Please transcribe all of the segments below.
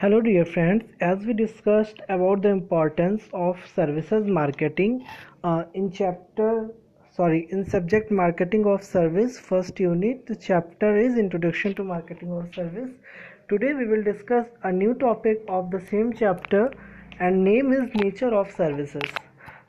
Hello dear friends, as we discussed about the importance of services marketing uh, in chapter sorry in subject marketing of service first unit the chapter is introduction to marketing of service. Today we will discuss a new topic of the same chapter and name is nature of services.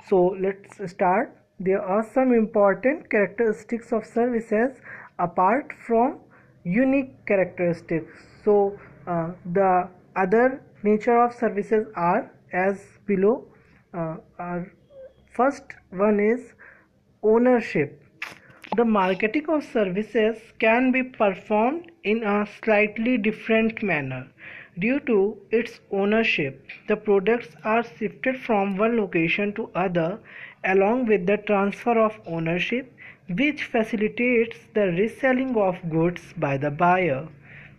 So let's start. There are some important characteristics of services apart from unique characteristics. So uh, the other nature of services are as below uh, first one is ownership. The marketing of services can be performed in a slightly different manner. Due to its ownership the products are shifted from one location to other along with the transfer of ownership which facilitates the reselling of goods by the buyer.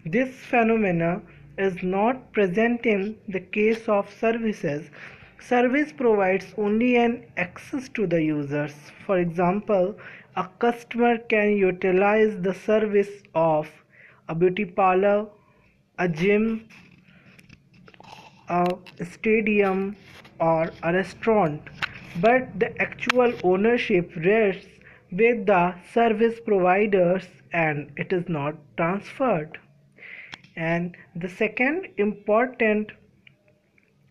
This phenomena is not present in the case of services. Service provides only an access to the users. For example, a customer can utilize the service of a beauty parlor, a gym, a stadium, or a restaurant, but the actual ownership rests with the service providers and it is not transferred and the second important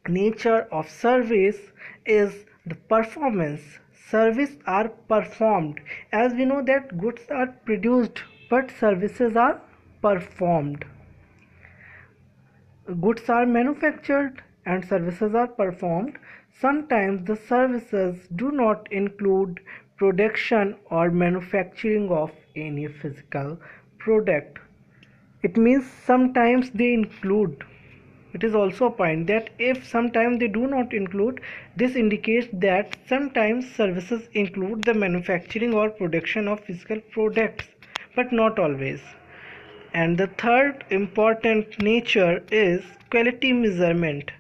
nature of service is the performance. Service are performed. As we know that goods are produced but services are performed. Goods are manufactured and services are performed. Sometimes the services do not include production or manufacturing of any physical product it means sometimes they include. It is also a point that if sometimes they do not include this indicates that sometimes services include the manufacturing or production of physical products but not always. And the third important nature is quality measurement.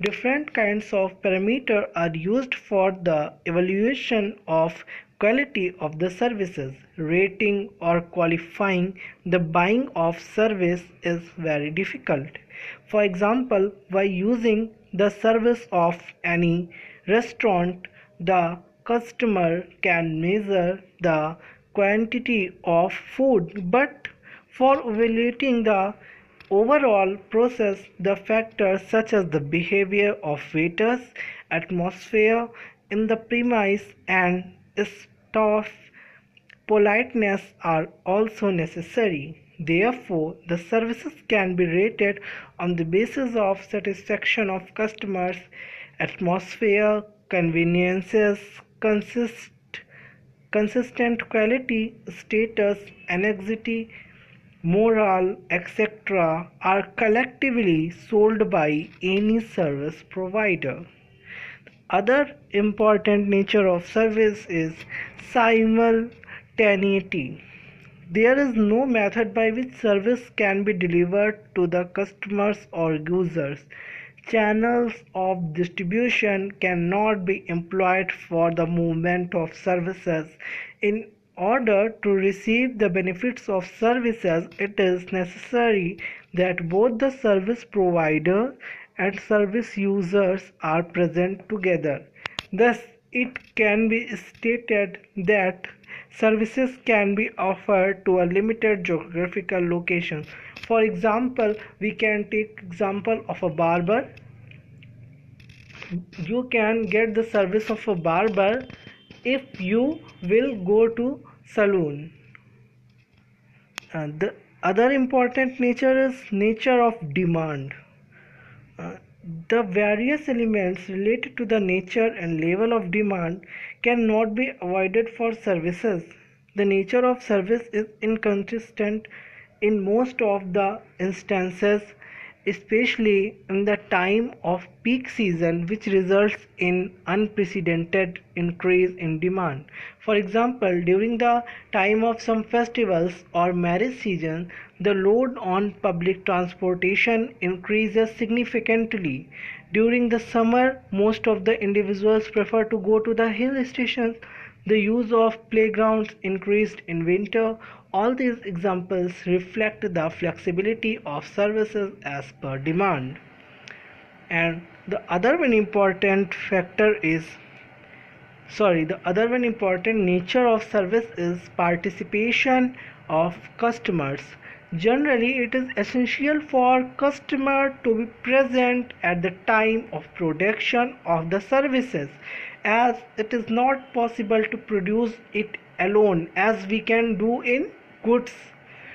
Different kinds of parameter are used for the evaluation of quality of the services rating or qualifying the buying of service is very difficult. For example by using the service of any restaurant the customer can measure the quantity of food but for evaluating the overall process the factors such as the behavior of waiters atmosphere in the premise and staff politeness are also necessary. Therefore, the services can be rated on the basis of satisfaction of customers, atmosphere, conveniences, consist, consistent quality, status, anxiety, morale, etc. are collectively sold by any service provider. Other important nature of service is simultaneity. There is no method by which service can be delivered to the customers or users. Channels of distribution cannot be employed for the movement of services. In order to receive the benefits of services, it is necessary that both the service provider and service users are present together. Thus, it can be stated that services can be offered to a limited geographical location. For example, we can take example of a barber. You can get the service of a barber if you will go to saloon. Uh, the other important nature is nature of demand. The various elements related to the nature and level of demand cannot be avoided for services. The nature of service is inconsistent in most of the instances especially in the time of peak season which results in unprecedented increase in demand for example during the time of some festivals or marriage season the load on public transportation increases significantly. During the summer most of the individuals prefer to go to the hill stations. The use of playgrounds increased in winter. All these examples reflect the flexibility of services as per demand. and the other one important factor is sorry the other one important nature of service is participation of customers generally it is essential for customer to be present at the time of production of the services as it is not possible to produce it alone as we can do in goods.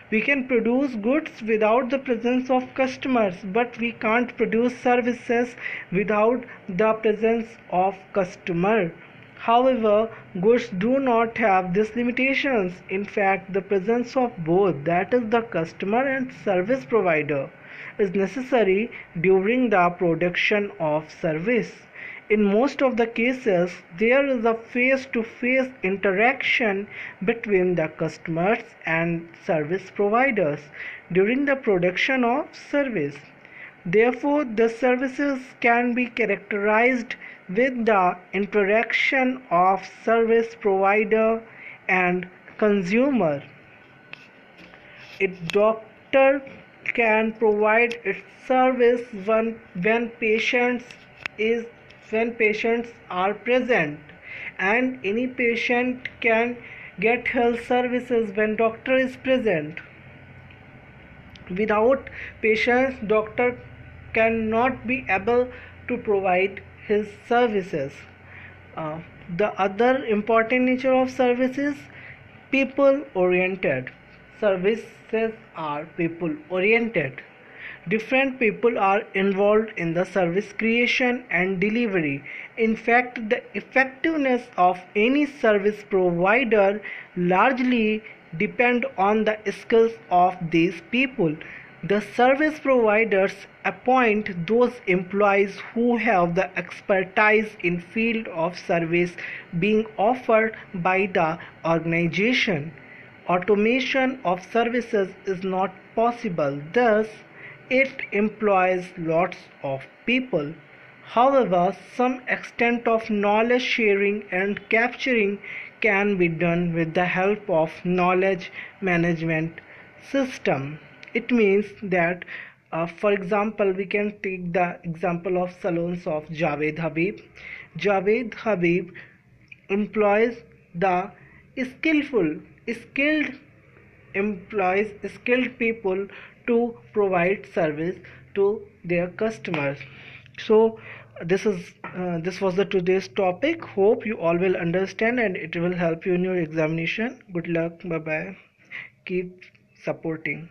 We can produce goods without the presence of customers but we can't produce services without the presence of customer However, goods do not have these limitations. In fact, the presence of both, that is, the customer and service provider, is necessary during the production of service. In most of the cases, there is a face to face interaction between the customers and service providers during the production of service. Therefore, the services can be characterized with the interaction of service provider and consumer. A doctor can provide its service when, when patients is when patients are present and any patient can get health services when doctor is present without patients doctor cannot be able to provide his services. Uh, the other important nature of services people oriented. Services are people oriented. Different people are involved in the service creation and delivery. In fact, the effectiveness of any service provider largely depend on the skills of these people. The service providers appoint those employees who have the expertise in field of service being offered by the organization. Automation of services is not possible, thus it employs lots of people. However, some extent of knowledge sharing and capturing can be done with the help of knowledge management system. It means that uh, for example we can take the example of salons of Jawed Habib. Jawed Habib employs the skillful skilled employs skilled people to provide service to their customers. So this is uh, this was the today's topic. Hope you all will understand and it will help you in your examination. Good luck. Bye bye keep supporting